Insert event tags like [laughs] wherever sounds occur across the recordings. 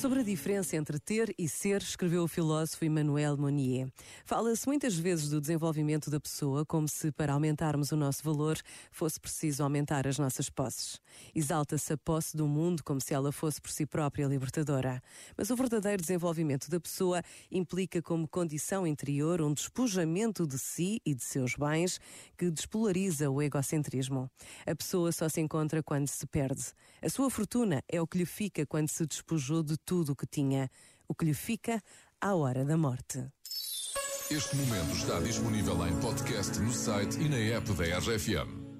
Sobre a diferença entre ter e ser, escreveu o filósofo Emmanuel Monnier. Fala-se muitas vezes do desenvolvimento da pessoa como se, para aumentarmos o nosso valor, fosse preciso aumentar as nossas posses. Exalta-se a posse do mundo como se ela fosse por si própria libertadora. Mas o verdadeiro desenvolvimento da pessoa implica como condição interior um despojamento de si e de seus bens que despolariza o egocentrismo. A pessoa só se encontra quando se perde. A sua fortuna é o que lhe fica quando se despojou de tudo o que tinha, o que lhe fica à hora da morte. Este momento está disponível em podcast no site e na app da RFM.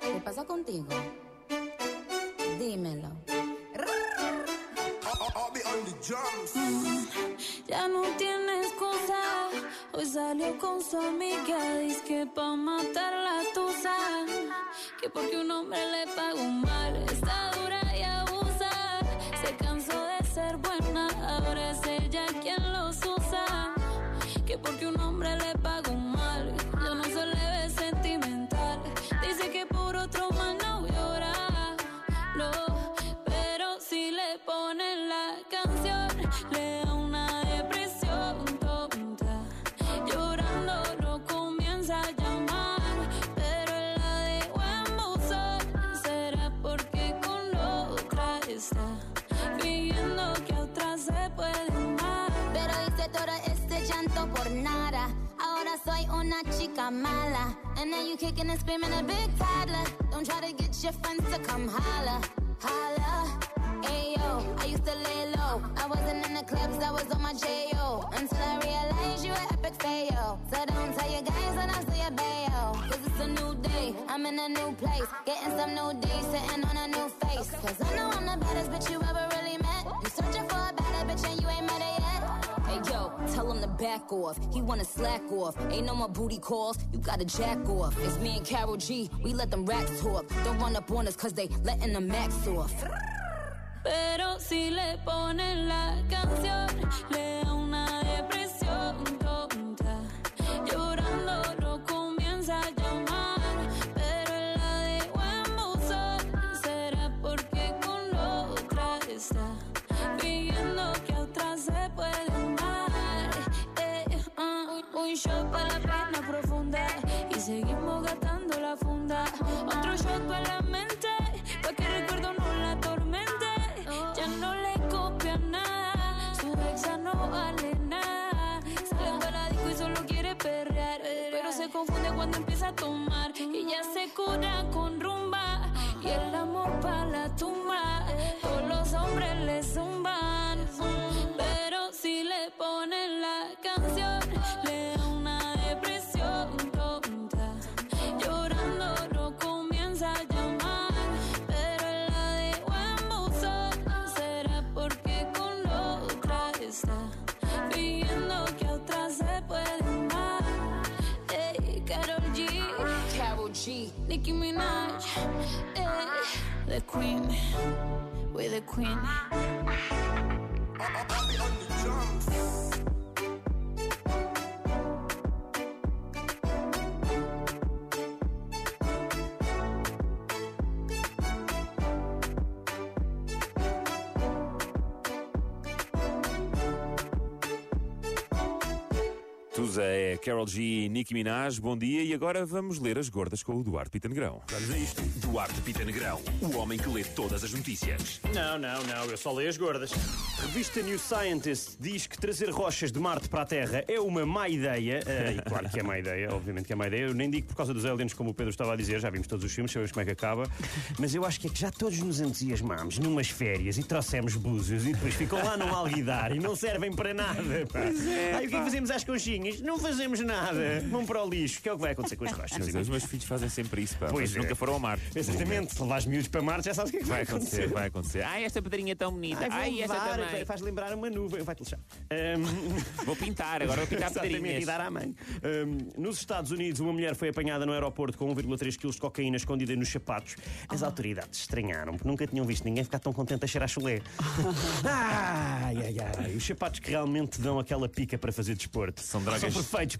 ¿Qué pasa contigo? Dímelo. Ya no tiene excusa. Hoy salió con su amiga. Dice que pa' matar la tusa. Que porque un hombre le pagó mal. Está dura y abusa. Se cansó de ser buena. Ahora es ella quien los usa. Que porque un hombre le pagó mal. Yo no se le ve sentimental. Dice que por otro mal no llora. No, pero si le ponen la canción, le llanto por nada. Ahora soy una chica mala. And now you kicking and screaming a big toddler. Don't try to get your friends to come holla. Holla. Ayo, I used to lay low. I wasn't in the clubs, I was on my J.O. Until I realized you were epic fail. So don't tell your guys still your bayo. Cause it's a new day, I'm in a new place. Getting some new days, sitting on a new face. Cause I know I'm the baddest bitch you ever really met. You searching for a better bitch and you ain't met yet. Hey yo, tell him to back off. He wanna slack off. Ain't no more booty calls. You gotta jack off. It's me and Carol G. We let them racks talk. Don't run up on us cause they letting the max off. Pero si le ponen la canción, le da una depresión tonta. Llorando no comienza a llamar, pero la dejó en buzón. Será porque con otra está shot para la pena profunda y seguimos gastando la funda. Otro shot para la mente, pa' que el recuerdo no la atormente. Ya no le copia nada, su ex ya no vale nada. Sale para disco y solo quiere perrear, pero se confunde cuando empieza a tomar. Y ya se cura con rumba y el amor para la tumba. Todos los hombres le zumban, pero si le ponen la canción, fingiendo que a se. Ey, Karol G, Carol G. Nicki Minaj, ey, the Queen, we're the Queen. Ah, ah, ah. Tusa é Carol G e Nicki Minaj, bom dia. E agora vamos ler as gordas com o Duarte Pita Negrão. Vamos a isto. Duarte Pita Negrão, o homem que lê todas as notícias. Não, não, não, eu só leio as gordas. Revista New Scientist diz que trazer rochas de Marte para a Terra é uma má ideia. Eh, e claro que é má ideia, obviamente que é má ideia. Eu nem digo por causa dos aliens, como o Pedro estava a dizer, já vimos todos os filmes, sabemos como é que acaba. Mas eu acho que é que já todos nos entusiasmámos numas férias e trouxemos búzios e depois ficam lá no alguidar e não servem para nada. Pá. Aí o que é que fazemos às conchinhas? Não fazemos nada. Vão para o lixo, que é o que vai acontecer com as rochas. Mas os meus filhos fazem sempre isso, pá. Pois mas é. nunca foram ao mar. Exatamente, se levares miúdos para Marte, já sabes o que é que vai, Vai acontecer, vai acontecer. Ai, esta pedrinha é tão bonita. Ai, Ai, esta levar, também. faz lembrar uma nuvem. Vai-te lixar. Ahm, [laughs] Vou pintar, agora vou pintar [laughs] pedrinhas. e dar à mãe. Ahm, nos Estados Unidos, uma mulher foi apanhada no aeroporto com 1,3 kg de cocaína escondida nos sapatos. As autoridades estranharam, porque nunca tinham visto ninguém ficar tão contente a cheirar chulé. [laughs] ai, ai, ai. Os sapatos que realmente dão aquela pica para fazer desporto. São drogas- São perfeitos